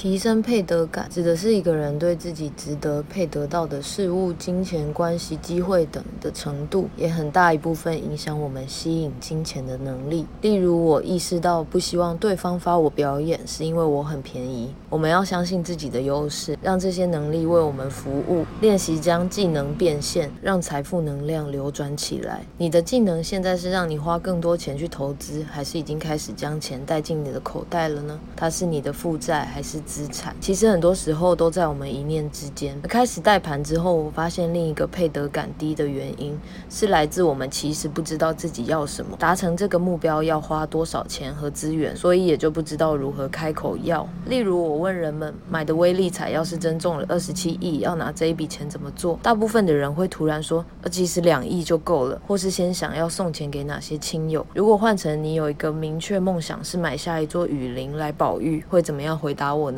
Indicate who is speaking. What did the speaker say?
Speaker 1: 提升配得感，指的是一个人对自己值得配得到的事物、金钱、关系、机会等的程度，也很大一部分影响我们吸引金钱的能力。例如，我意识到不希望对方发我表演，是因为我很便宜。我们要相信自己的优势，让这些能力为我们服务。练习将技能变现，让财富能量流转起来。你的技能现在是让你花更多钱去投资，还是已经开始将钱带进你的口袋了呢？它是你的负债还是？资产其实很多时候都在我们一念之间。开始带盘之后，我发现另一个配得感低的原因是来自我们其实不知道自己要什么，达成这个目标要花多少钱和资源，所以也就不知道如何开口要。例如，我问人们买的威力彩要是真中了二十七亿，要拿这一笔钱怎么做？大部分的人会突然说，呃，其实两亿就够了，或是先想要送钱给哪些亲友。如果换成你有一个明确梦想是买下一座雨林来保育，会怎么样回答我呢？